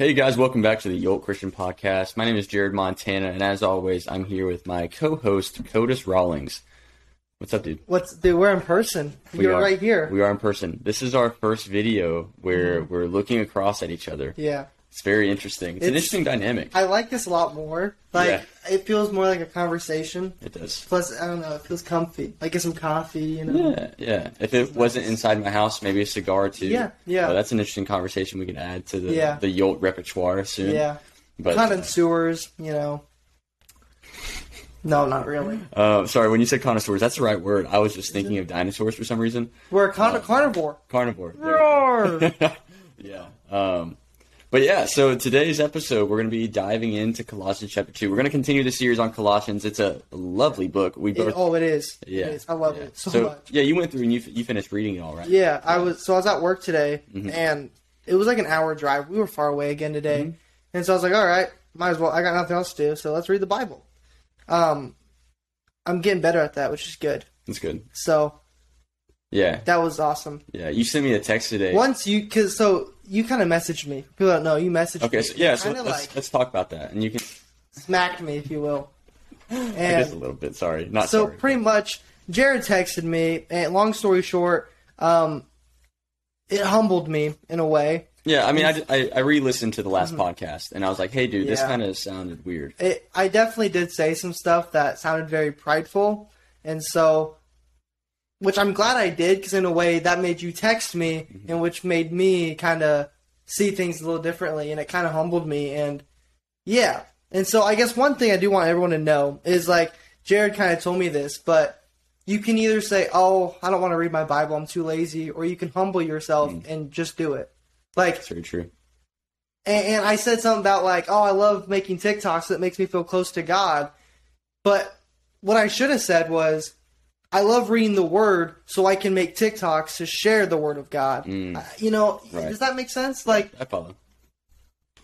Hey guys, welcome back to the Yolt Christian Podcast. My name is Jared Montana, and as always, I'm here with my co-host Codis Rawlings. What's up, dude? What's dude? We're in person. We You're are- right here. We are in person. This is our first video where mm-hmm. we're looking across at each other. yeah, It's very interesting. It's, an interesting dynamic. I like this a lot more. Like Yeah. it feels more like a conversation. It does. Plus, I don't know. It feels comfy. Like get some coffee. You know. Yeah, yeah. If it wasn't inside my house, maybe a cigar too. Yeah, yeah. Uh, that's an interesting conversation we can add to the Yeah. the Yolt repertoire soon. Yeah. But Connoisseurs. You know. No, not really. uh, sorry, when you said connoisseurs, that's the right word. I was just thinking of dinosaurs for some reason. We're a con- carnivore. Carnivore. Go. Roar. Yeah. Um, but yeah, so today's episode, we're going to be diving into Colossians chapter 2. We're going to continue the series on Colossians. It's a lovely book. We both. It- oh, it is. yeah. It is. I love yeah. it so, much. Yeah, you went through and you, you finished reading it all, right? Yeah, I was. So I was at work today, Mm-hmm. and it was like an hour drive. We were far away again today, Mm-hmm. and so I was like, "All right, might as well. I got nothing else to do, so let's read the Bible." Um, I'm getting better at that, which is good. That's good. So Yeah. that was awesome. Yeah. You sent me a text today. Once you, cause so you kind of messaged me. People don't know you messaged Okay, me. so yeah, so let's, like let's talk about that. And you can. smacked me, if you will. I guess a little bit. Sorry. Not so sorry. pretty much, Jared texted me, and long story short, um, it humbled me in a way. Yeah, I mean, I, I, I re listened to the last podcast and I was like, hey, dude, this Mm-hmm. Yeah. kind of sounded weird. it, I definitely did say some stuff that sounded very prideful, and so, which I'm glad I did, because in a way that made you text me, Mm-hmm. and which made me kind of see things a little differently, and it kind of humbled me, and yeah, and so I guess one thing I do want everyone to know is like Jared kind of told me this, but you can either say, "Oh, I don't want to read my Bible, I'm too lazy," or you can humble yourself Mm. and just do it. Like That's very true. and, and I said something about like, oh, I love making TikToks that makes me feel close to God. But what I should have said was, I love reading the Word so I can make TikToks to share the Word of God. Mm. Uh, You know, Right. does that make sense? Like I follow.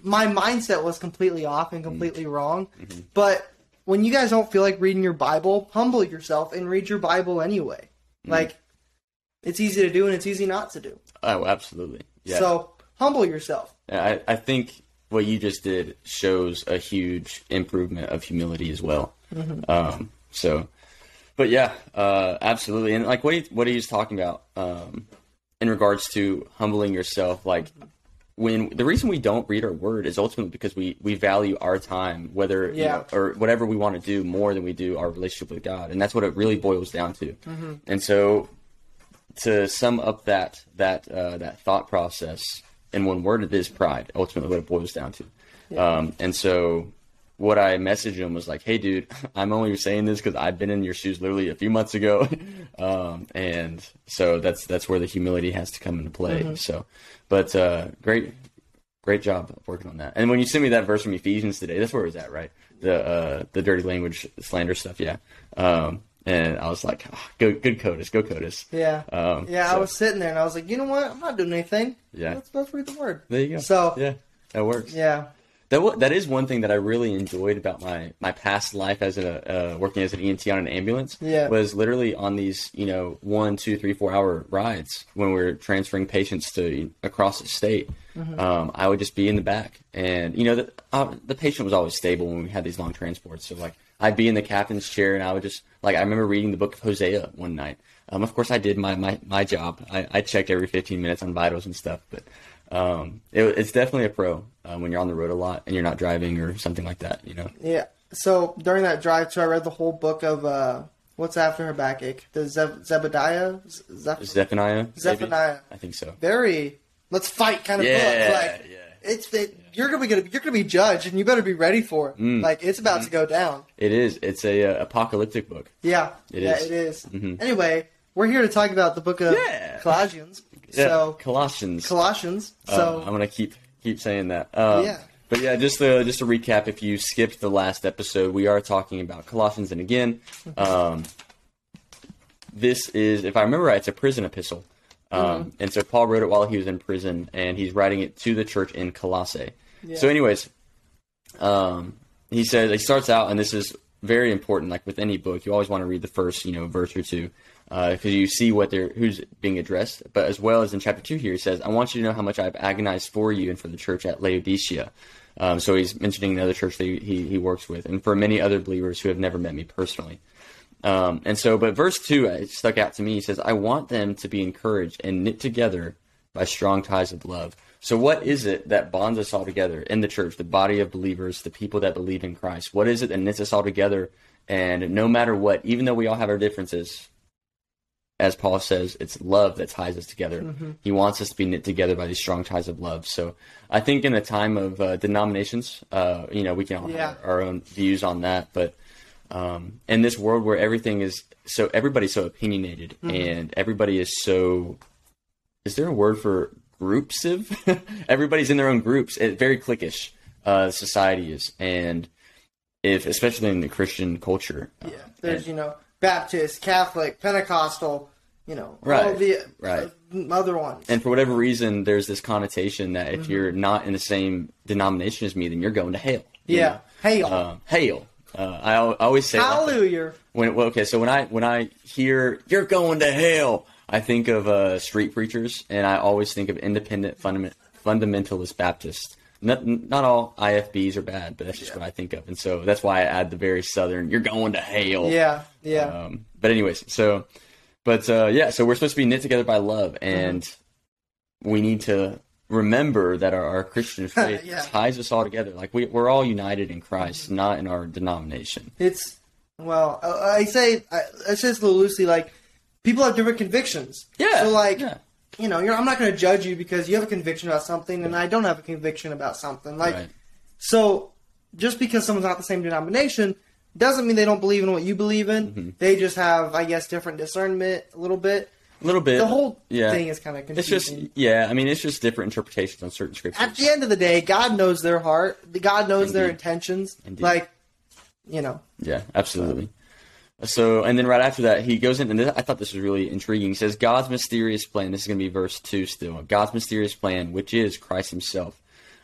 my mindset was completely off and completely Mm. wrong. Mm-hmm. But when you guys don't feel like reading your Bible, humble yourself and read your Bible anyway. Mm. Like it's easy to do and it's easy not to do. Oh, absolutely. Yeah. So humble yourself. I, I think what you just did shows a huge improvement of humility as well. Um, so, but yeah, uh, absolutely. And like what he, what talking about um, in regards to humbling yourself, like when the reason we don't read our word is ultimately because we, we value our time, whether you Yeah. know, or whatever we want to do more than we do our relationship with God, and that's what it really boils down to. And so, to sum up that that uh, that thought process in one word, it is pride. Ultimately, what it boils down to. Um, and so, what I messaged him was like, "Hey, dude, I'm only saying this because I've been in your shoes literally a few months ago, um, and so that's that's where the humility has to come into play. So, but uh, great, great job working on that. And when you sent me that verse from Ephesians today, that's where it was at, right? The uh, the dirty language slander stuff, yeah. Um, and I was like, "Ah, go good Codis, go Codis. Yeah. Um, Yeah, I was sitting there and I was like, you know what? I'm not doing anything. Yeah. Let's, let's read the word. There you go. So, yeah. yeah, that works. That w- that is one thing that I really enjoyed about my my past life as a uh, working as an EMT on an ambulance. Yeah. was literally on these you know one, two, three, four hour rides when we were transferring patients to across the state. Mm-hmm. Um, I would just be in the back, and you know the uh, the patient was always stable when we had these long transports. So like I'd be in the captain's chair, and I would just like I remember reading the book of Hosea one night. Um, of course, I did my my, my job. I, I checked every 15 minutes on vitals and stuff, but um, it, it's definitely a pro uh, when you're on the road a lot and you're not driving or something like that. You know, Yeah. So during that drive too, I read the whole book of uh, what's after Habakkuk, the Zeb- Zebediah, Z- Zeph- Zephaniah. maybe? I think so. Very let's fight kind of Yeah, book. Like yeah. it's it, you're gonna be gonna you're gonna be judged, and you better be ready for it. Mm. Like it's about Mm-hmm. to go down. It is. It's a uh, apocalyptic book. Yeah. It yeah, is. it is. Mhm. Anyway, we're here to talk about the book of Yeah. Colossians. Yeah, So Colossians. Colossians. Uh, So I'm gonna keep keep saying that. Um, Yeah. But yeah, just to just to recap, if you skipped the last episode, we are talking about Colossians, and again, um, this is, if I remember right, it's a prison epistle, um, Mm-hmm. and so Paul wrote it while he was in prison, and he's writing it to the church in Colossae. Yeah. So, anyways, um, he says he starts out, and this is very important. Like with any book, you always want to read the first, you know, verse or two. Because you see what they're who's being addressed. But as well as in chapter two here, he says, "I want you to know how much I've agonized for you and for the church at Laodicea." Um, so he's mentioning another church that he, he, he works with, and for many other believers who have never met me personally. Um, and so, but verse two uh, it stuck out to me. He says, "I want them to be encouraged and knit together by strong ties of love." So, what is it that bonds us all together in the church, the body of believers, the people that believe in Christ? What is it that knits us all together? And no matter what, even though we all have our differences, as Paul says, it's love that ties us together. Mm-hmm. He wants us to be knit together by these strong ties of love. So, I think in a time of uh, denominations, uh, you know, we can all Yeah. have our own views on that, but um, in this world where everything is so everybody's so opinionated Mm-hmm. and everybody is so is there a word for groupsive everybody's in their own groups it, very cliquish uh, society is and if especially in the christian culture uh, Yeah, there's and- you know Baptist, Catholic, Pentecostal, you know, all Right, the right. uh, other ones. and for whatever reason there's this connotation that Mm-hmm. if you're not in the same denomination as me then you're going to hell you yeah, know? hail, um, hail uh, I, I always say like- hallelujah. When well, okay, so when I when I hear you're going to hell, I think of uh, street preachers, and I always think of independent fundament, fundamentalist Baptists. Not, not all IFBs are bad, but that's just what I think of, and so that's why I add the very southern. You're going to hail. Yeah, yeah, Um, but anyways, so, but uh, yeah, so we're supposed to be knit together by love, and we need to remember that our, our Christian faith Yeah. ties us all together. Like we, we're all united in Christ, not in our denomination. it's well, I I say I, I say this a little loosely, like people have different convictions. Yeah, So like, yeah. You know, you're, I'm not going to judge you because you have a conviction about something and I don't have a conviction about something. Like, Right. so just because someone's not the same denomination doesn't mean they don't believe in what you believe in. Mm-hmm. They just have, I guess, different discernment a little bit. A little bit. The whole yeah. thing is kind of confusing. It's just yeah. I mean, it's just different interpretations on certain scriptures. At the end of the day, God knows their heart. God knows their intentions. Indeed. Like, you know, Yeah, absolutely. So, and then right after that, he goes in, and this, I thought this was really intriguing. He says, God's mysterious plan, this is going to be verse 2 still. God's mysterious plan, which is Christ himself.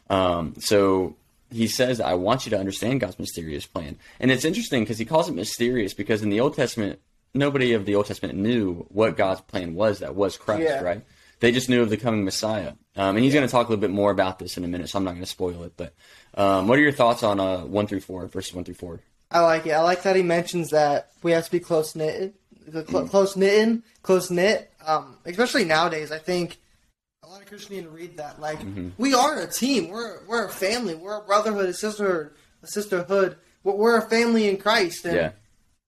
Um, so, he says, I want you to understand God's mysterious plan. And it's interesting because he calls it mysterious because in the Old Testament, nobody of the Old Testament knew what God's plan was that was Christ, Yeah. right? They just knew of the coming Messiah. Um, and he's going to talk a little bit more about this in a minute, so I'm not going to spoil it. But um, what are your thoughts on uh, 1 through 4, verses 1 through 4? I like it. I like that he mentions that we have to be close knit, cl- mm. close knitting, close knit. Um, especially nowadays, I think a lot of Christians need to read that. Like, mm-hmm. we are a team. We're we're a family. We're a brotherhood, a sisterhood, a sisterhood. We're, we're a family in Christ. And Yeah.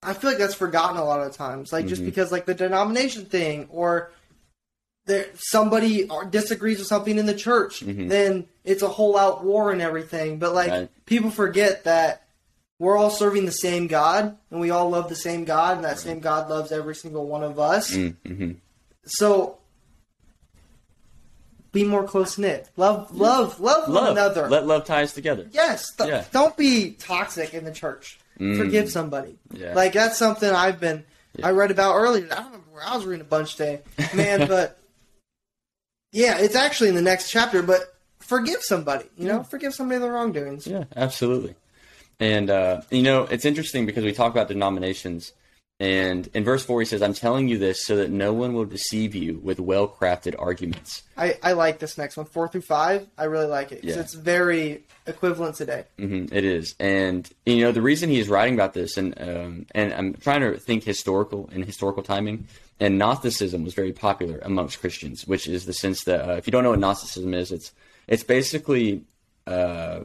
I feel like that's forgotten a lot of times. Like just mm-hmm. because like the denomination thing or there somebody disagrees with something in the church, mm-hmm. then it's a whole out war and everything. But like Right. people forget that we're all serving the same God and we all love the same God and that same God loves every single one of us. Mm-hmm. So be more close knit. Love love love, one another. Let love tie us together. Yes. Th- Yeah. Don't be toxic in the church. Forgive somebody. Yeah. Like that's something I've been I read about earlier. I don't remember where I was reading a bunch today, man. but yeah, it's actually in the next chapter. But forgive somebody. You know, forgive somebody their wrongdoings. Yeah, absolutely. And uh, you know, it's interesting because we talk about denominations, and in verse four he says, "I'm telling you this so that no one will deceive you with well-crafted arguments." I, I like this next one, four through five. I really like it 'cause Yeah. it's very equivalent today. hmm it is, and you know, the reason he's writing about this, and um, and I'm trying to think historical and historical timing. And Gnosticism was very popular amongst Christians, which is the sense that uh, if you don't know what Gnosticism is, it's it's basically uh,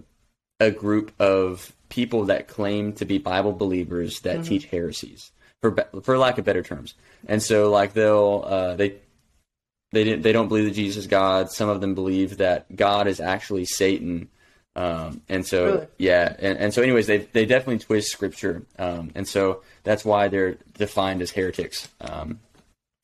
a group of people that claim to be Bible believers that teach heresies, for for lack of better terms. And so, like they'll uh, they they didn't they don't believe that Jesus is God. Some of them believe that God is actually Satan. Um, and so Really? yeah, and, and so anyways, they they definitely twist scripture, um, and so that's why they're defined as heretics. Um,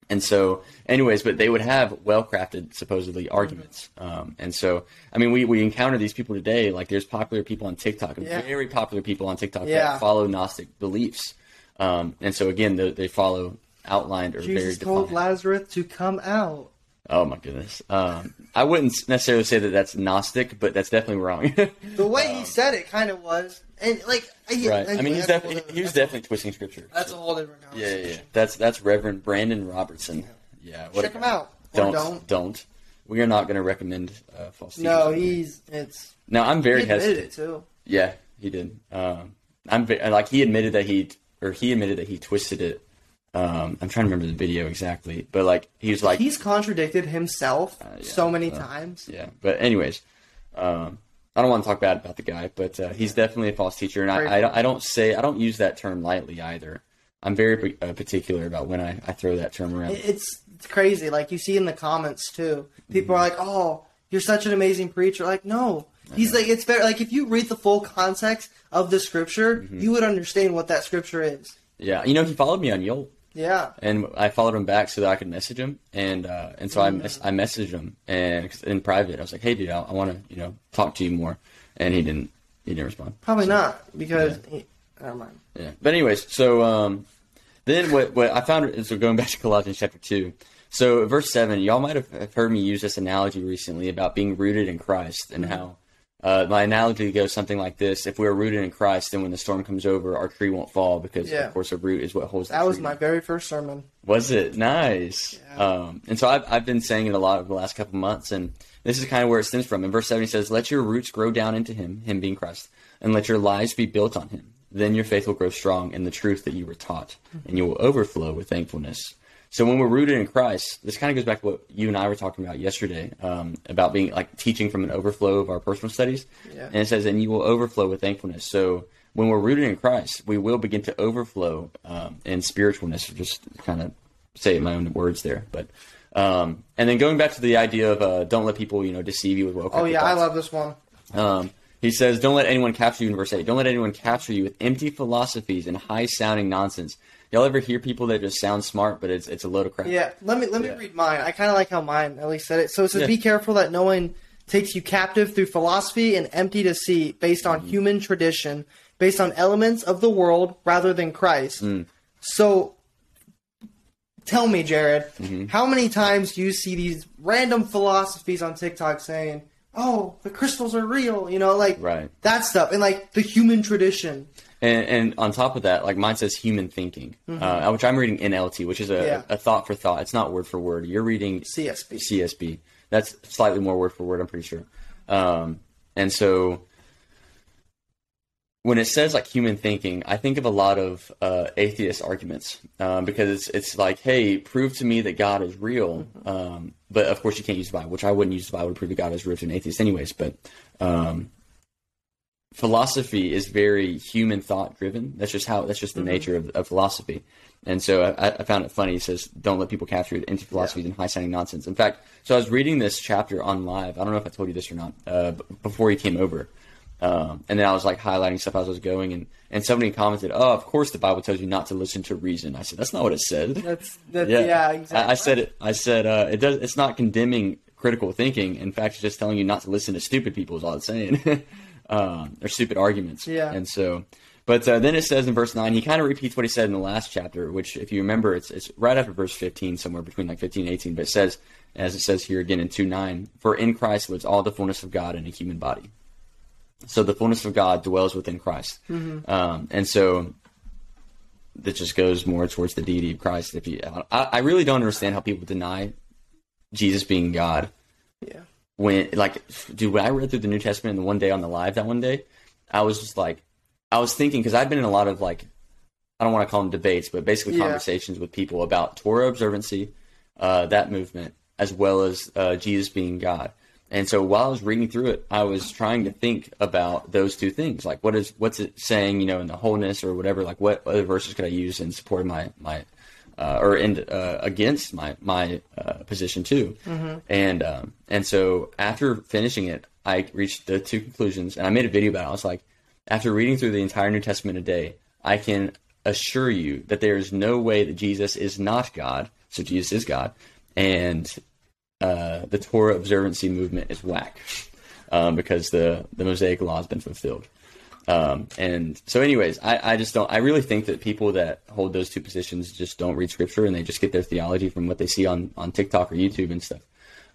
and so, anyways, but they would have well crafted, supposedly, arguments. Um, and so, I mean, we, we encounter these people today. Like, there's popular people on TikTok, Yeah. very popular people on TikTok Yeah. that follow Gnostic beliefs. Um, and so, again, they, they follow outlined or very Jesus told defined. Lazarus to come out. Oh my goodness. Um, I wouldn't necessarily say that that's Gnostic, but that's definitely wrong. The way he said it kind of was, and like, yeah, right. I mean, he's that's a whole definitely he was definitely twisting scripture. That's a whole different Yeah, yeah, yeah. That's that's Reverend Brandon Robertson. Yeah. what Check him out. Don't don't. don't. We are not going to recommend uh, false. No, he's it's. No, I'm He very admitted hesitant. it too. Yeah, he did. Um, I'm like he admitted that he or he admitted that he twisted it. Um, I'm trying to remember the video exactly, but like he was like, He's contradicted himself Uh, yeah. so many Uh, times. yeah. But anyways, um, I don't want to talk bad about the guy, but uh, he's definitely a false teacher, and I, I, don't, I don't say I don't use that term lightly either. I'm very uh, particular about when I, I throw that term around. It's, it's crazy. Like you see in the comments too. People are like, "Oh, you're such an amazing preacher." Like, no, he's like, it's fair. Like if you read the full context of the scripture, Mm-hmm. you would understand what that scripture is. Yeah, you know, he followed me on Yelp. Yeah. and I followed him back so that I could message him, and uh, and so I mess- I messaged him and in private I was like, hey dude, I, I want to you know talk to you more, and he didn't he didn't respond. Probably not because. He, never mind. Yeah, but anyways, so um, then what what I found so going back to Colossians chapter two, so verse seven, y'all might have have heard me use this analogy recently about being rooted in Christ and how. Uh, my analogy goes something like this: If we are rooted in Christ, then when the storm comes over, our tree won't fall because, Yeah. of course, a root is what holds. the That was my very first sermon. Was it nice? Yeah. Um, and so I've I've been saying it a lot over the last couple months, and this is kind of where it stems from. In verse seven, he says, "Let your roots grow down into Him, Him being Christ, and let your lives be built on Him. Then your faith will grow strong in the truth that you were taught, and you will overflow with thankfulness." So when we're rooted in Christ, this kind of goes back to what you and I were talking about yesterday um, about being like teaching from an overflow of our personal studies. Yeah. And it says, "And you will overflow with thankfulness." So when we're rooted in Christ, we will begin to overflow um, in spiritualness. Just kind of say it in my own words there, but um, and then going back to the idea of uh, don't let people you know deceive you with well. Oh yeah, I love this one. Um, he says, "Don't let anyone capture you." In verse eight, don't let anyone capture you with empty philosophies and high-sounding nonsense. Y'all ever hear people that just sound smart, but it's it's a load of crap? Yeah, let me let me Yeah. read mine. I kind of like how mine at least said it. So it says, Yeah. "Be careful that no one takes you captive through philosophy and empty deceit, based on Mm-hmm. human tradition, based on elements of the world rather than Christ." Mm. So, tell me, Jared, Mm-hmm. how many times do you see these random philosophies on TikTok saying, "Oh, the crystals are real," you know, like Right. that stuff, and like the human tradition. And, and on top of that, like mine says human thinking, uh, which I'm reading NLT, which is a, Mm-hmm. Yeah. a thought for thought. It's not word for word. You're reading CSB. CSB. That's slightly more word for word, I'm pretty sure. Um, and so when it says like human thinking, I think of a lot of uh, atheist arguments um, because it's it's like, hey, prove to me that God is real. Um, but of course, you can't use the Bible, which I wouldn't use the Bible to prove that God is real to an atheist, anyways. But um, philosophy is very human thought driven. That's just how that's just the nature of, of philosophy. And so I, I found it funny. He says, "Don't let people capture you into philosophies and high sounding nonsense." In fact, so I was reading this chapter on live. I don't know if I told you this or not uh, b- before he came over. Um, and then I was like highlighting stuff as I was going, and, and somebody commented, "Oh, of course the Bible tells you not to listen to reason." I said, "That's not what it said." That's that's yeah, exactly. I, I said it. I said uh, it does. It's not condemning critical thinking. In fact, it's just telling you not to listen to stupid people. Is all it's saying, um, or stupid arguments. Yeah. And so, but uh, then it says in verse nine, he kind of repeats what he said in the last chapter, which, if you remember, it's it's right after verse fifteen, somewhere between like fifteen and eighteen. But it says, as it says here again in two nine, for in Christ lives all the fullness of God in a human body. So the fullness of God dwells within Christ, um, and so that just goes more towards the deity of Christ. If you, I, I really don't understand how people deny Jesus being God yeah. When, like, dude, when I read through the New Testament and the one day on the live that one day, I was just like, I was thinking because I've been in a lot of like, I don't want to call them debates, but basically Yeah. conversations with people about Torah observancy, uh, that movement, as well as uh, Jesus being God. And so while I was reading through it, I was trying to think about those two things, like what is what's it saying, you know, in the wholeness or whatever. Like what other verses could I use in support of my my uh, or in uh, against my my uh, position too. And um, and so after finishing it, I reached the two conclusions, and I made a video about it. I was like, after reading through the entire New Testament a day, I can assure you that there is no way that Jesus is not God. So Jesus is God, and uh, the Torah observancy movement is whack um, because the the Mosaic law has been fulfilled. Um, and so, anyways, I, I just don't. I really think that people that hold those two positions just don't read Scripture and they just get their theology from what they see on on TikTok or YouTube and stuff.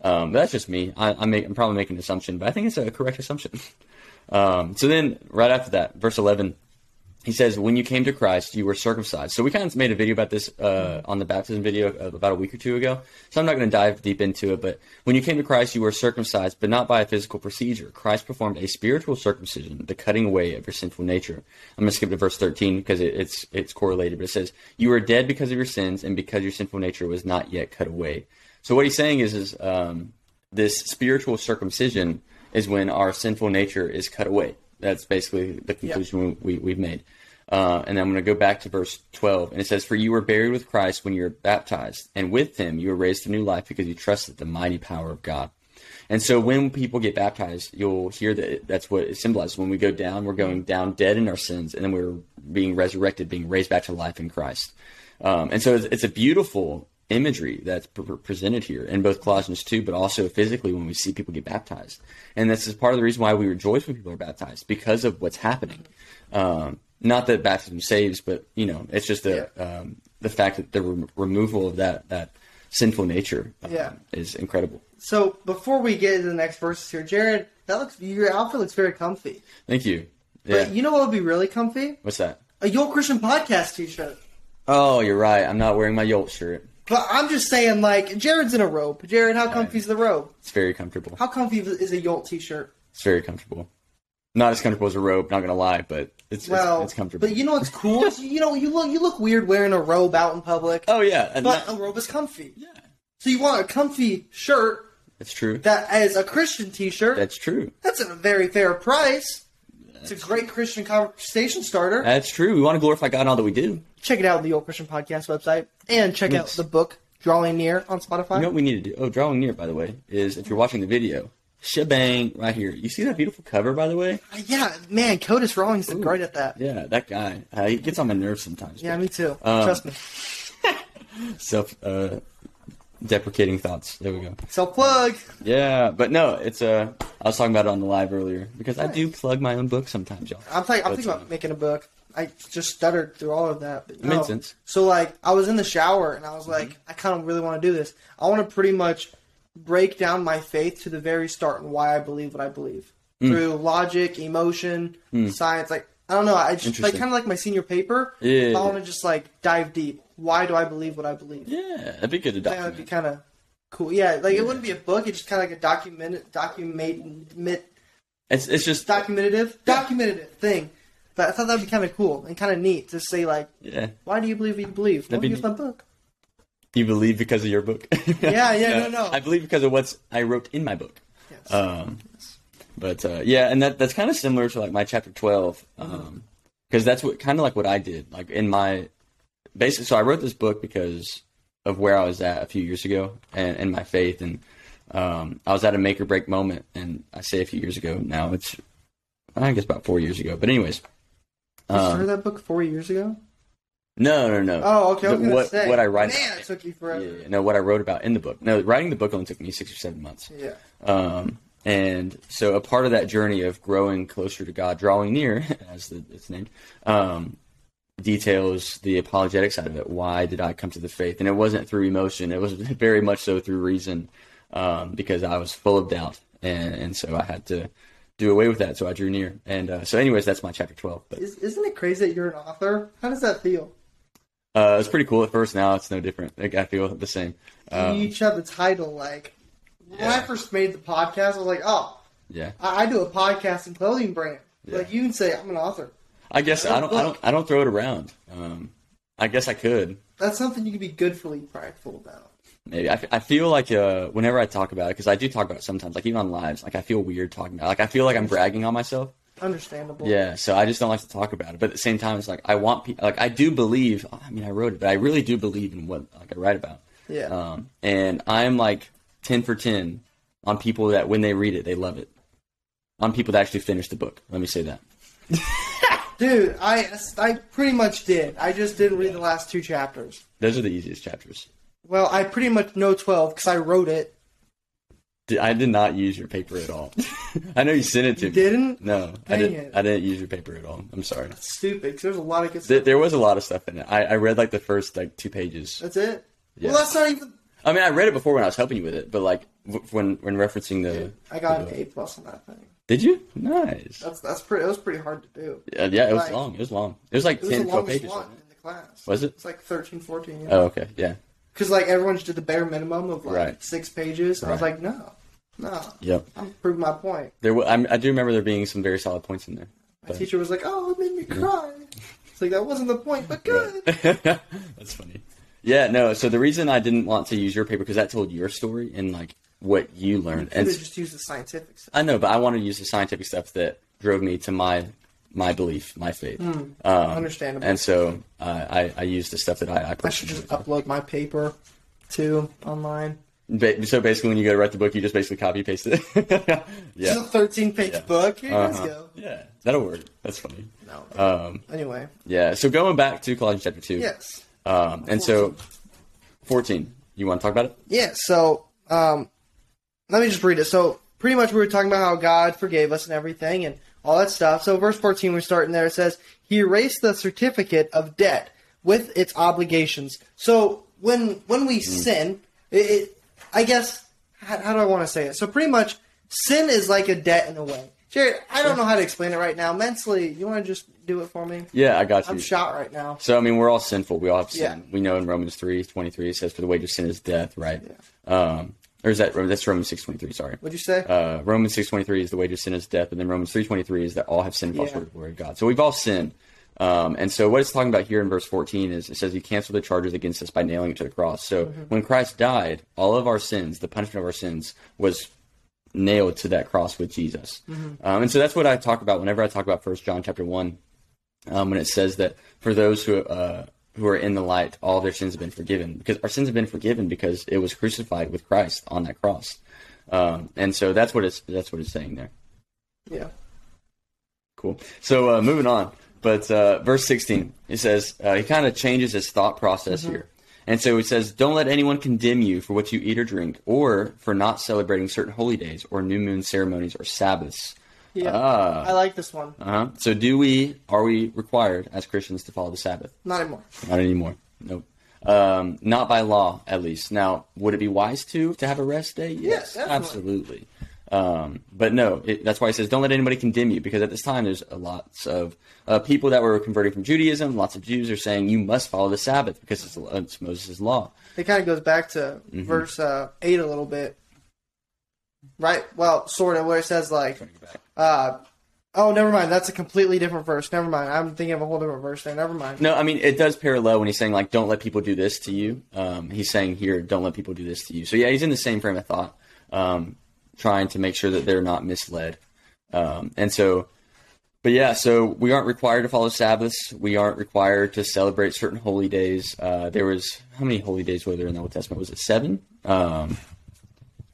Um, but that's just me. I, I'm, make, I'm probably making an assumption, but I think it's a correct assumption. Um, so then, right after that, verse 11, he says, "When you came to Christ, you were circumcised." So we kind of made a video about this uh, on the baptism video about a week or two ago. So I'm not going to dive deep into it. But when you came to Christ, you were circumcised, but not by a physical procedure. Christ performed a spiritual circumcision, the cutting away of your sinful nature. I'm going to skip to verse 13 because it, it's it's correlated. But it says, "You were dead because of your sins, and because your sinful nature was not yet cut away." So what he's saying is, is um, this spiritual circumcision is when our sinful nature is cut away. That's basically the conclusion we, we, have made. Uh, and I'm going to go back to verse 12. And it says, For you were buried with Christ when you were baptized, and with him you were raised to new life because you trusted the mighty power of God. And so when people get baptized, you'll hear that that's what it symbolizes. When we go down, we're going down dead in our sins, and then we're being resurrected, being raised back to life in Christ. Um, and so it's, it's, a beautiful imagery that's pre- presented here in both Colossians 2, but also physically when we see people get baptized. And this is part of the reason why we rejoice when people are baptized because of what's happening. Um, not that baptism saves, but you know, it's just the yeah. um, the fact that the re- removal of that that sinful nature um, yeah. is incredible. So before we get into the next verses here, Jared, that looks your outfit looks very comfy. Thank you. Yeah. But you know what would be really comfy? What's that? A Yolt Christian podcast T-shirt. Oh, you're right. I'm not wearing my Yolt shirt. But I'm just saying, like, Jared's in a robe. Jared, how comfy is the robe? It's very comfortable. How comfy is a Yolt t-shirt? It's very comfortable. Not as comfortable as a robe, not gonna lie, but it's well, it's, it's comfortable. But you know what's cool? you know, you look you look weird wearing a robe out in public. Oh yeah, but that, a robe is comfy. Yeah. So you want a comfy shirt? That's true. That is a Christian T-shirt. That's true. That's at a very fair price. That's it's a great Christian conversation starter. That's true. We want to glorify God in all that we do. Check it out on the Yolt Christian Podcast website, and check out the book Drawing Near on Spotify. You know what we need to do? Oh, Drawing Near, by the way, is if you're watching the video, shebang right here. You see that beautiful cover, by the way? Uh, yeah, man, Codis Rawlings is great at that. Yeah, that guy. Uh, he gets on my nerves sometimes. Yeah, but, me too. Um, Trust me. self uh, deprecating thoughts. There we go. Self plug. Yeah, but no, it's uh I was talking about it on the live earlier because nice. I do plug my own book sometimes, y'all. I'm, th- I'm thinking about making a book. I just stuttered through all of that. But no. Makes sense. So like, I was in the shower and I was like, mm-hmm. I kind of really want to do this. I want to pretty much break down my faith to the very start and why I believe what I believe mm. through logic, emotion, mm. science. Like I don't know. I just like kind of like my senior paper. Yeah. I want to just like dive deep. Why do I believe what I believe? Yeah, that'd be good to document. That'd be kind of cool. Yeah, like yeah. it wouldn't be a book. It's just kind of like a document document. It's it's just documentative documentative thing. But I thought that'd be kind of cool and kind of neat to say like, yeah, why do you believe what you believe? Well, here's my book. You believe because of your book? yeah, yeah, no, no. I believe because of what's I wrote in my book. Yes. Um, yes. But uh, yeah, and that that's kind of similar to like my chapter twelve, because mm-hmm. um, that's what kind of like what I did, like in my basic. So I wrote this book because of where I was at a few years ago and, and my faith, and um, I was at a make or break moment. And I say a few years ago now, it's I guess about four years ago. But anyways, you started um, that book four years ago. No, no, no. Oh, okay. I what say, what I write? Man, it took you forever. Yeah, yeah, no, what I wrote about in the book. No, writing the book only took me six or seven months. Yeah. Um, and so a part of that journey of growing closer to God, drawing near, as the, it's named, um, details the apologetic side of it. Why did I come to the faith? And it wasn't through emotion. It was very much so through reason, um, because I was full of doubt, and and so I had to do away with that. So I drew near. And uh, so, anyways, that's my chapter twelve. But Is, not it crazy that you're an author? How does that feel? Uh, it's pretty cool at first. Now it's no different. Like, I feel the same. Um, you each have the title. Like when yeah. I first made the podcast, I was like, oh, yeah, I, I do a podcast and clothing brand. Yeah. Like you can say I'm an author. I guess I, don't. I don't. I don't throw it around. Um, I guess I could. That's something you can be goodfully prideful about. Maybe I, I feel like uh, whenever I talk about it, because I do talk about it sometimes, like even on lives, like I feel weird talking about. it. Like I feel like I'm bragging on myself. Understandable. Yeah, so I just don't like to talk about it. But at the same time, it's like I want people. Like I do believe. I mean, I wrote it, but I really do believe in what like I write about. Yeah. Um, and I'm like ten for ten on people that when they read it, they love it. On people that actually finish the book. Let me say that. Dude, I I pretty much did. I just didn't read the last two chapters. Those are the easiest chapters. Well, I pretty much know twelve because I wrote it. I did not use your paper at all. I know you sent it to you me. Didn't? No, Dang I didn't. It. I didn't use your paper at all. I'm sorry. That's stupid. Because there's a lot of good stuff. There, there, was a lot of stuff in it. I, I read like the first like two pages. That's it. Yeah. Well, that's not even. I mean, I read it before when I was helping you with it, but like w- when when referencing the. I got an A plus on that thing. Did you? Nice. That's that's pretty. It was pretty hard to do. Yeah, yeah, it was Like- long. It was long. It was like It was 10, the 12 longest pages. one in the class. Was it? It's like 13, 14. Yeah. Oh, okay. Yeah. Because like everyone just did the bare minimum of like Right. six pages. And I was like, no, no, Yep. I'm proving my point. There, I'm, I do remember there being some very solid points in there. My But- teacher was like, oh, it made me cry. It's like that wasn't the point, but good. That's funny. Yeah, no. So the reason I didn't want to use your paper because that told your story and like what you learned, and just use the scientific stuff. I know, but I wanted to use the scientific stuff that drove me to my my belief, my faith. um, Understandable. And so uh, I I used the stuff that I I, I should just upload my paper to online. Ba- so basically, when you go to write the book, you just basically copy paste it. It's yeah. a 13 page Yeah. book. Here you Uh-huh. go. Yeah, that'll work. That's funny. No. Um, anyway, yeah. So going back to Colossians chapter two. yes. Um, and so, fourteen. You want to talk about it? Yeah, so um, let me just read it. So pretty much we were talking about how God forgave us and everything and all that stuff. So verse 14, we're starting there. It says, He erased the certificate of debt with its obligations. So when when we sin, it, it I guess how, how do I want to say it? So pretty much sin is like a debt in a way. Jared, I don't know how to explain it right now. Mentally, you want to just do it for me? Yeah, I got you. I'm shot right now. So I mean, we're all sinful. We all have sin. Yeah. We know in Romans three twenty three it says, "For the wage of sin is death." Right? Um, or is that that's Romans six twenty three? Sorry. What'd you say? Uh, Romans six twenty three is the wage of sin is death, and then Romans three twenty three is that all have sinned fall Yeah. short of the glory of God. So we've all sinned. Um, and so what it's talking about here in verse 14 is it says he canceled the charges against us by nailing it to the cross. So Mm-hmm. when Christ died, all of our sins, the punishment of our sins, was nailed to that cross with Jesus. Mm-hmm. Um, and so that's what I talk about whenever I talk about First John chapter one, um, when it says that for those who uh, who are in the light, all their sins have been forgiven because our sins have been forgiven because it was crucified with Christ on that cross. Um, and so that's what it's that's what it's saying there. yeah. Cool. So uh, moving on, but uh, verse 16, it says uh, he kind of changes his thought process here. And so it says, Don't let anyone condemn you for what you eat or drink, or for not celebrating certain holy days, or new moon ceremonies, or Sabbaths. Yeah. Ah. I like this one. Uh-huh. So do we, are we required as Christians to follow the Sabbath? Not anymore. Not anymore. Nope. Um, not by law, at least. Now, would it be wise to to have a rest day? Yes, definitely. absolutely. Um, but no, it, that's why he says, "Don't let anybody condemn you," because at this time there's a lots of uh, people that were converting from Judaism. Lots of Jews are saying you must follow the Sabbath because it's, it's Moses' law. It kind of goes back to Mm-hmm. verse uh, eight a little bit, right? Well, sort of, where it says like, uh, "Oh, never mind. That's a completely different verse. Never mind. I'm thinking of a whole different verse there. Never mind." No, I mean it does parallel when he's saying like, "Don't let people do this to you." Um, he's saying here, "Don't let people do this to you." So yeah, he's in the same frame of thought, um, trying to make sure that they're not misled. Um, and so, but yeah, so we aren't required to follow Sabbaths. We aren't required to celebrate certain holy days. Uh, there was how many holy days were there in the Old Testament? Was it seven?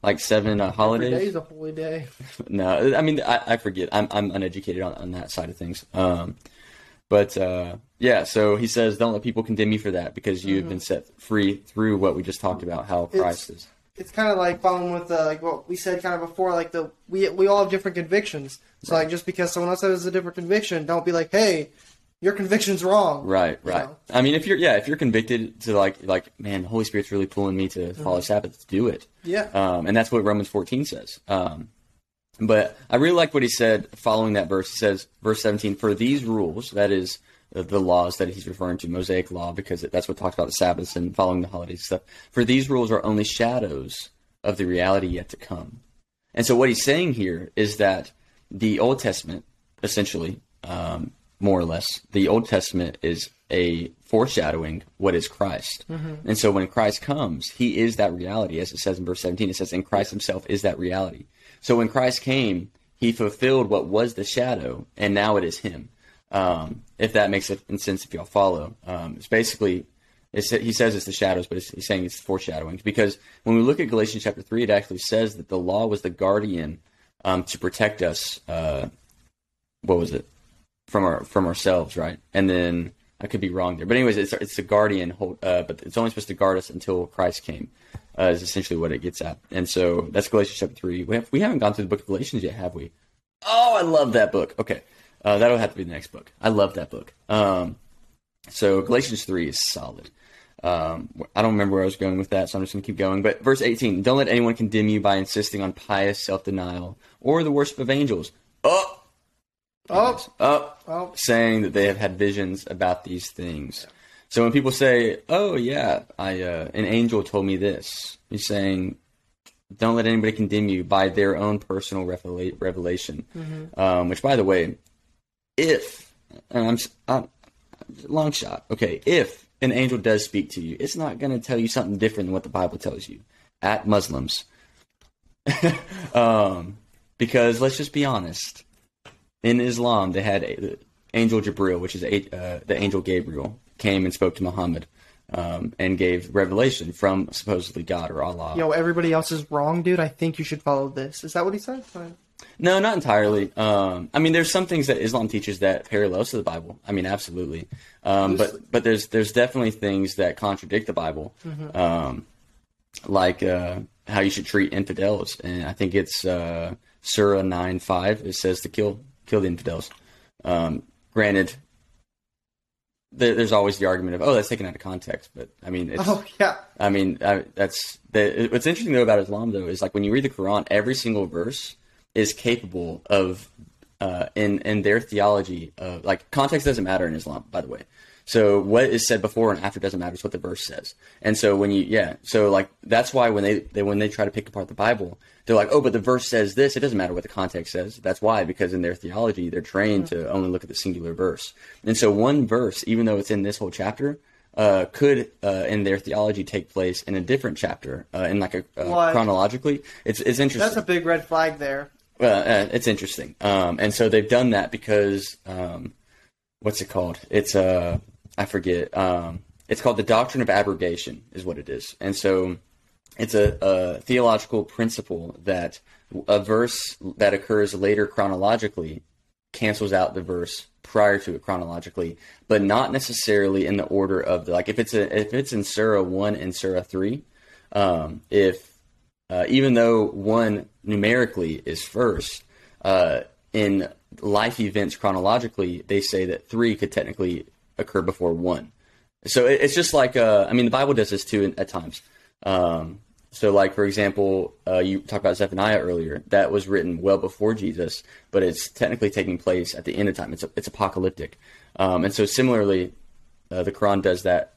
Like seven uh, Every holidays? day is a holy day. No, I mean I, I forget. I'm I'm uneducated on, on that side of things. Um, but uh, yeah, so he says, don't let people condemn you for that because you have been set free through what we just talked about, how Christ is. It's kind of like following with uh, like what we said kind of before. Like the we we all have different convictions. So like just because someone else has a different conviction, don't be like, "Hey, your conviction's wrong." Right, right. know? I mean, if you're yeah, if you're convicted to like like man, the Holy Spirit's really pulling me to follow Sabbath, do it. Yeah. Um, and that's what Romans 14 says. Um, but I really like what he said following that verse. He says, verse 17, for these rules, that is the, the laws that he's referring to, Mosaic law, because that's what talks about the Sabbaths and following the holidays stuff. For these rules are only shadows of the reality yet to come. And so what he's saying here is that the Old Testament, essentially, um, more or less, the Old Testament is a foreshadowing what is Christ. And so when Christ comes, he is that reality. As it says in verse 17, it says, and Christ himself is that reality. So when Christ came, he fulfilled what was the shadow, and now it is him. Um, if that makes sense, if y'all follow, um, it's basically it's, he says it's the shadows, but it's, he's saying it's foreshadowing because when we look at Galatians chapter three, it actually says that the law was the guardian um, to protect us. Uh, what was it from our from ourselves, right? And then I could be wrong there, but anyways, it's it's the guardian, hold, uh, but it's only supposed to guard us until Christ came. Uh, is essentially what it gets at, and so that's Galatians chapter three. We have we haven't gone through the book of Galatians yet, have we? Oh, I love that book. Okay, uh, that'll have to be the next book. I love that book. Um, so Galatians three is solid. um, I don't remember where I was going with that, so I'm just going to keep going. But verse 18: Don't let anyone condemn you by insisting on pious self-denial or the worship of angels. Up, Oh, up, oh, saying that they have had visions about these things. So when people say, "Oh yeah, I uh, an angel told me this," he's saying, "Don't let anybody condemn you by their own personal revela- revelation." Um, which, by the way, if and I'm, I'm long shot, okay, if an angel does speak to you, it's not going to tell you something different than what the Bible tells you. At Muslims, um, because let's just be honest in Islam, they had a, Angel Jibril, which is a, uh, the angel Gabriel, came and spoke to Muhammad um, and gave revelation from supposedly God or Allah. yo, everybody else is wrong, dude. I think you should follow this. Is that what he said? No, not entirely. Um, I mean, there's some things that Islam teaches that parallels to the Bible. I mean, absolutely. Um, but but there's there's definitely things that contradict the Bible, um, like uh, how you should treat infidels. And I think it's uh, Surah nine five. It says to kill kill the infidels. Um, granted, there, there's always the argument of oh that's taken out of context, but I mean it's Oh yeah. I mean, I, that's the, what's interesting though about Islam though is like when you read the Quran, every single verse is capable of uh, in in their theology of like context doesn't matter in Islam, by the way. So what is said before and after doesn't matter. It's what the verse says. And so when you yeah, so like that's why when they, they when they try to pick apart the Bible, they're like, oh, but the verse says this. It doesn't matter what the context says. That's why because in their theology they're trained to only look at the singular verse. And so one verse, even though it's in this whole chapter, uh, could uh, in their theology take place in a different chapter, uh, in like a uh, chronologically. It's it's interesting. That's a big red flag there. Well, uh, it's interesting, um, and so they've done that because um, what's it called? It's uh, I forget. Um, it's called the doctrine of abrogation, is what it is, and so it's a, a theological principle that a verse that occurs later chronologically cancels out the verse prior to it chronologically, but not necessarily in the order of the like. If it's a, if it's in Surah one and Surah three, um, if uh, even though one numerically is first, uh, in life events chronologically, they say that three could technically occur before one. So it, it's just like, uh, I mean, the Bible does this too in, at times. Um, so, like for example, uh, you talked about Zephaniah earlier. That was written well before Jesus, but it's technically taking place at the end of time. It's it's apocalyptic, um, and so similarly, uh, the Quran does that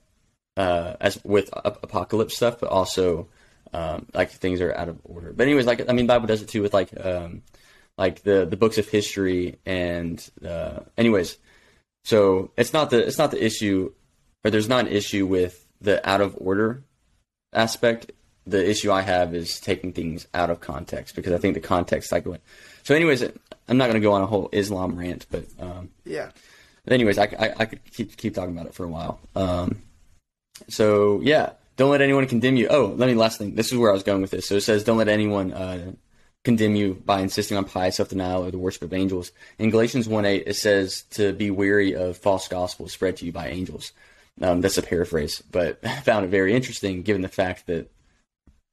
uh, as with ap- apocalypse stuff, but also um, like things are out of order. But anyways, like I mean, Bible does it too with like um, like the the books of history and uh, anyways. So it's not the it's not the issue, or there's not an issue with the out of order aspect. The issue I have is taking things out of context because I think the context like went. So anyways, I'm not going to go on a whole Islam rant, but um, Yeah. anyways, I, I, I could keep keep talking about it for a while. Um, so yeah, don't let anyone condemn you. Oh, let me last thing. This is where I was going with this. So it says, don't let anyone uh, condemn you by insisting on pious self denial or the worship of angels. In Galatians one eight, it says to be weary of false gospels spread to you by angels. Um, that's a paraphrase, but I found it very interesting given the fact that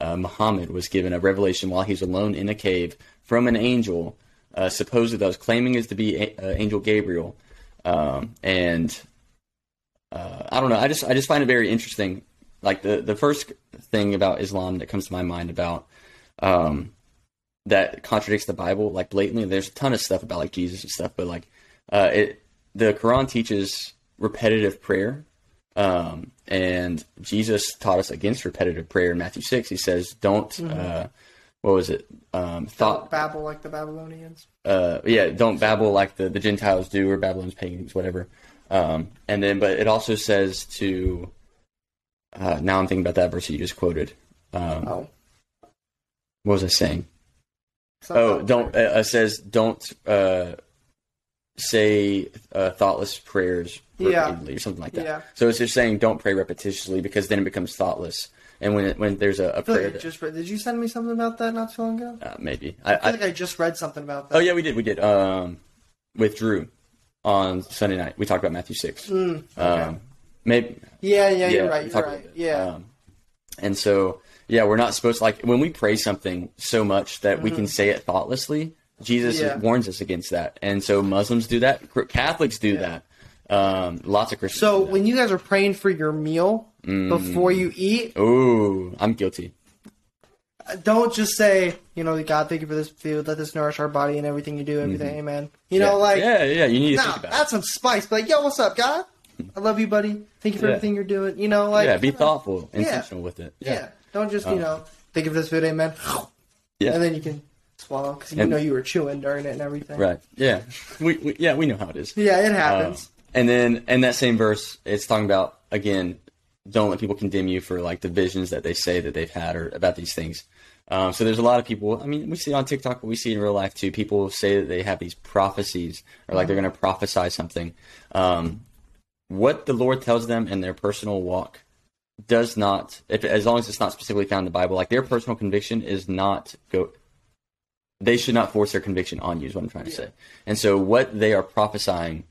uh, Muhammad was given a revelation while he was alone in a cave from an angel, uh, supposedly that was claiming is to be a- uh, Angel Gabriel, um, and uh, I don't know. I just I just find it very interesting. Like the the first thing about Islam that comes to my mind about um, that contradicts the Bible like blatantly. There's a ton of stuff about like Jesus and stuff, but like uh, it the Quran teaches repetitive prayer. Um, and Jesus taught us against repetitive prayer in Matthew six. He says, "Don't uh, what was it? Um, thought Babble like the Babylonians. uh, yeah, don't babble like the, the Gentiles do or Babylon's pagans, whatever. Um, and then, but it also says to, uh, now I'm thinking about that verse you just quoted. Um, Oh. What was I saying? Something Oh, don't, uh, says don't, uh, say, uh, thoughtless prayers Yeah. repeatedly or something like that. Yeah. So it's just saying don't pray repetitiously because then it becomes thoughtless. And when it, when there's a, feel prayer like that, just read. Did you send me something about that not too long ago? uh, maybe, I, I feel I, like I just read something about that. Oh yeah, we did. We did. Um, with Drew on Sunday night, we talked about Matthew six. Mm, okay. Um, maybe. yeah, yeah, you're right. You're right. Yeah. Um, and so, yeah, we're not supposed to, like when we pray something so much that we can say it thoughtlessly. Jesus Mm-hmm. Yeah. warns us against that, and so Muslims do that. Catholics do Yeah. that. Um, lots of Christians. So when you guys are praying for your meal Mm. before you eat, ooh, I'm guilty. don't just say, you know, God, thank you for this food. Let this nourish our body and everything you do. Everything, amen. You know, Mm-hmm. like yeah, yeah. You need to nah, think that's some spice. But like, yo, what's up, God? I love you, buddy. Thank you for Yeah. everything you're doing. You know, like yeah, be thoughtful, intentional with it. Yeah. Don't just, you Uh, know, think of this food, amen. Yeah. And then you can swallow because you And- know you were chewing during it and everything. Right. Yeah. We, we yeah we know how it is. Yeah, it Uh, happens. and then in that same verse, it's talking about again, don't let people condemn you for like the visions that they say that they've had or about these things. Um, so there's a lot of people. I mean, we see on TikTok, but we see in real life too. People say that they have these prophecies or like they're going to prophesy something. Um, what the Lord tells them in their personal walk does not, if, as long as it's not specifically found in the Bible, like their personal conviction is not go. They should not force their conviction on you. Is what I'm trying to say. And so what they are prophesying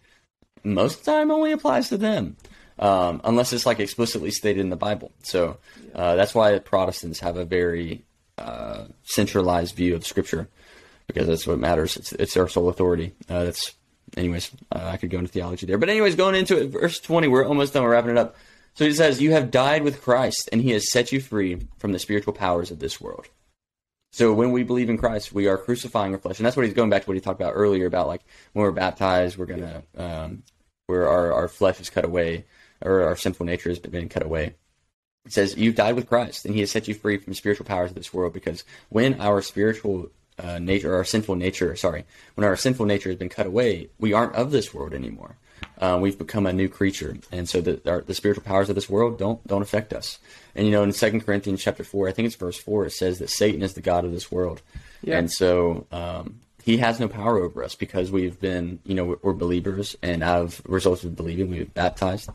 most of the time only applies to them, um, unless it's like explicitly stated in the Bible. So uh, that's why Protestants have a very uh, centralized view of Scripture because that's what matters. It's, it's our sole authority. Uh, that's, anyways, uh, I could go into theology there, but anyways, going into it, verse 20, we're almost done. We're wrapping it up. So he says, "You have died with Christ, and He has set you free from the spiritual powers of this world." So when we believe in Christ, we are crucifying our flesh, and that's what he's going back to what he talked about earlier about like when we're baptized, we're gonna um, where our our flesh is cut away, or our sinful nature has been cut away. It says you've died with Christ, and He has set you free from spiritual powers of this world. Because when our spiritual uh, nature, or our sinful nature, sorry, when our sinful nature has been cut away, we aren't of this world anymore. Uh, we've become a new creature, and so the our, the spiritual powers of this world don't don't affect us. And you know, in Second Corinthians chapter four, I think it's verse four, it says that Satan is the god of this world, Yeah. and so um, he has no power over us because we've been, you know, we're, we're believers, and of results of believing, we've been baptized.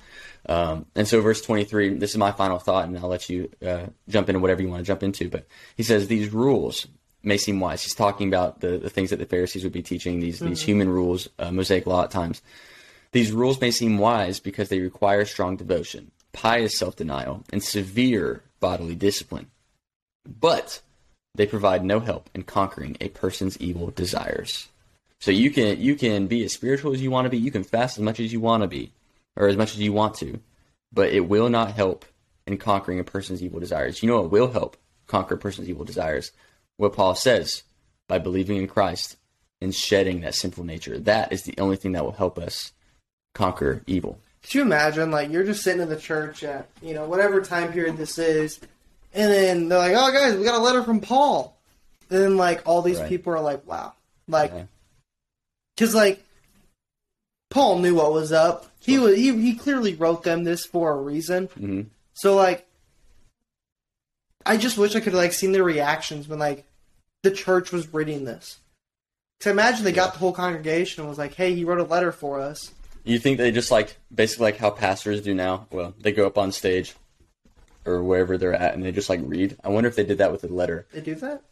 Um, and so, verse 23, this is my final thought, and I'll let you uh, jump into whatever you want to jump into. But he says, These rules may seem wise. He's talking about the, the things that the Pharisees would be teaching, these, these human rules, uh, Mosaic law at times. These rules may seem wise because they require strong devotion, pious self denial, and severe bodily discipline. But they provide no help in conquering a person's evil desires. So you can you can be as spiritual as you want to be, you can fast as much as you want to be, or as much as you want to, but it will not help in conquering a person's evil desires. You know what will help conquer a person's evil desires? What Paul says by believing in Christ and shedding that sinful nature. That is the only thing that will help us conquer evil. Could you imagine, like, you're just sitting in the church at, you know, whatever time period this is, and then they're like, oh, guys, we got a letter from Paul. And then, like, all these Right. people are like, wow. Like, Yeah. because, like, Paul knew what was up. He was he, he clearly wrote them this for a reason. hmm So, like, I just wish I could, like, seen their reactions when, like, the church was reading this. Because I imagine they got the whole congregation and was like, hey, he wrote a letter for us. You think they just like basically like how pastors do now? Well, they go up on stage or wherever they're at and they just like read. I wonder if they did that with a letter. They do that?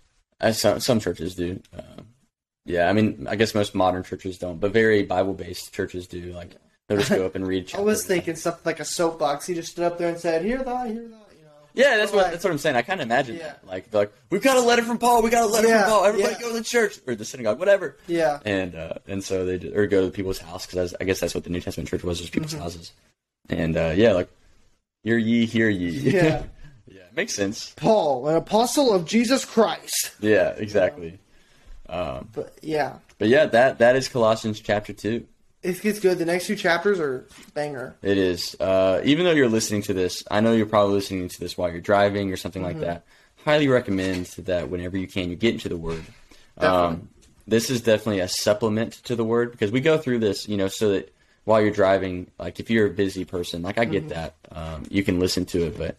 As some some churches do. Uh, yeah, I mean, I guess most modern churches don't, but very Bible based churches do. Like they'll just go up and read. I was thinking something like a soapbox. He just stood up there and said, "Hear that, hear that," you know. Yeah, that's what Like- that's what I'm saying. I kind of imagine Yeah. that. Like, like we've got a letter from Paul. We got a letter Yeah, from Paul. Everybody yeah. go to the church or the synagogue, whatever. Yeah, And uh, and so they just, or go to people's house because I guess that's what the New Testament church was, was people's Mm-hmm. houses. And uh, yeah, like hear ye, hear ye. Yeah. yeah, makes sense. Paul, an apostle of Jesus Christ. Yeah, exactly. Um, But yeah, but yeah, that that is Colossians chapter two. It gets good. The next two chapters are banger. It is. Uh, even though you're listening to this, I know you're probably listening to this while you're driving or something Mm-hmm. like that. Highly recommend that whenever you can, you get into the Word. Um, this is definitely a supplement to the Word because we go through this, you know, so that while you're driving, like if you're a busy person, like I get Mm-hmm. that, um, you can listen to it, but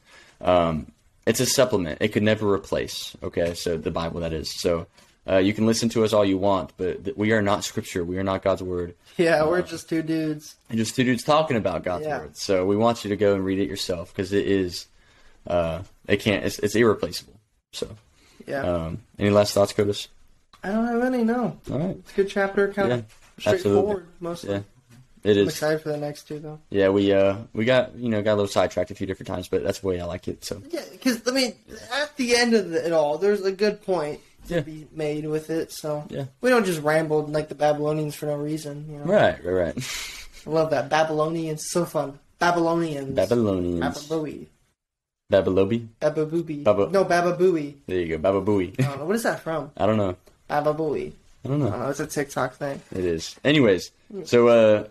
um, it's a supplement. It could never replace. Okay, so the Bible that is. So uh, you can listen to us all you want, but th- we are not Scripture. We are not God's Word Yeah, we're just two dudes. and just two dudes talking about God's Yeah. word. So we want you to go and read it yourself because it is, uh, it can't, it's, it's irreplaceable. So, Yeah, um, any last thoughts, Curtis? I don't have any. No, All right. it's a good chapter. Kind Yeah, of straightforward, mostly. Yeah, it I'm is. excited for the next two though. Yeah, we uh, we got you know got a little sidetracked a few different times, but that's the way I like it. So Yeah, because I mean, at the end of it all, there's a good point to Yeah. be made with it. So Yeah. we don't just ramble like the Babylonians for no reason. You know? right, right, right. I love that. Babylonians, so fun. Babylonians. Babylonians. Bababooey. Babylobi? Bababooey. Baba- No, Bababooey. There you go. Bababooey. I don't know. What is that from? I don't know. Bababooey. I don't I know. don't know. It's a TikTok thing. It is. Anyways, so, uh,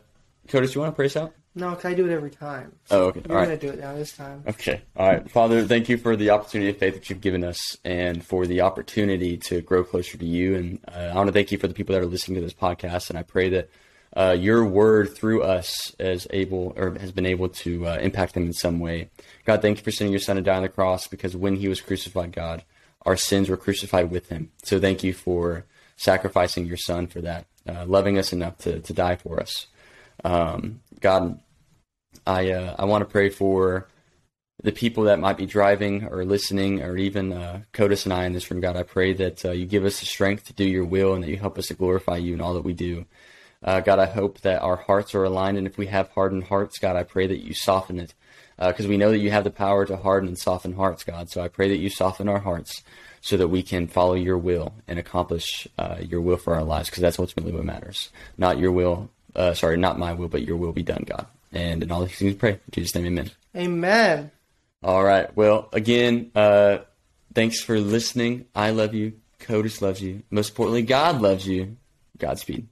Codis, you want to pray us out? No, can I do it every time? Oh, okay. You're All gonna right. do it now this time. Okay. All right. Father, thank you for the opportunity of faith that you've given us and for the opportunity to grow closer to you. And uh, I want to thank you for the people that are listening to this podcast. And I pray that uh, your word through us is able or has been able to uh, impact them in some way. God, thank you for sending your son to die on the cross because when he was crucified, God, our sins were crucified with him. So thank you for sacrificing your son for that, uh, loving us enough to, to die for us. Um, God, I uh, I want to pray for the people that might be driving or listening, or even uh, Codis and I in this room. God, I pray that uh, you give us the strength to do your will, and that you help us to glorify you in all that we do. Uh, God, I hope that our hearts are aligned, and if we have hardened hearts, God, I pray that you soften it, because we know that you have the power to harden and soften hearts, God. So I pray that you soften our hearts, so that we can follow your will and accomplish uh, your will for our lives, because that's ultimately what matters. Not your will, uh, sorry, not my will, but your will be done, God. And in all these things, we pray. In Jesus' name, amen. Amen. All right. Well, again, uh, thanks for listening. I love you. Codis loves you. Most importantly, God loves you. Godspeed.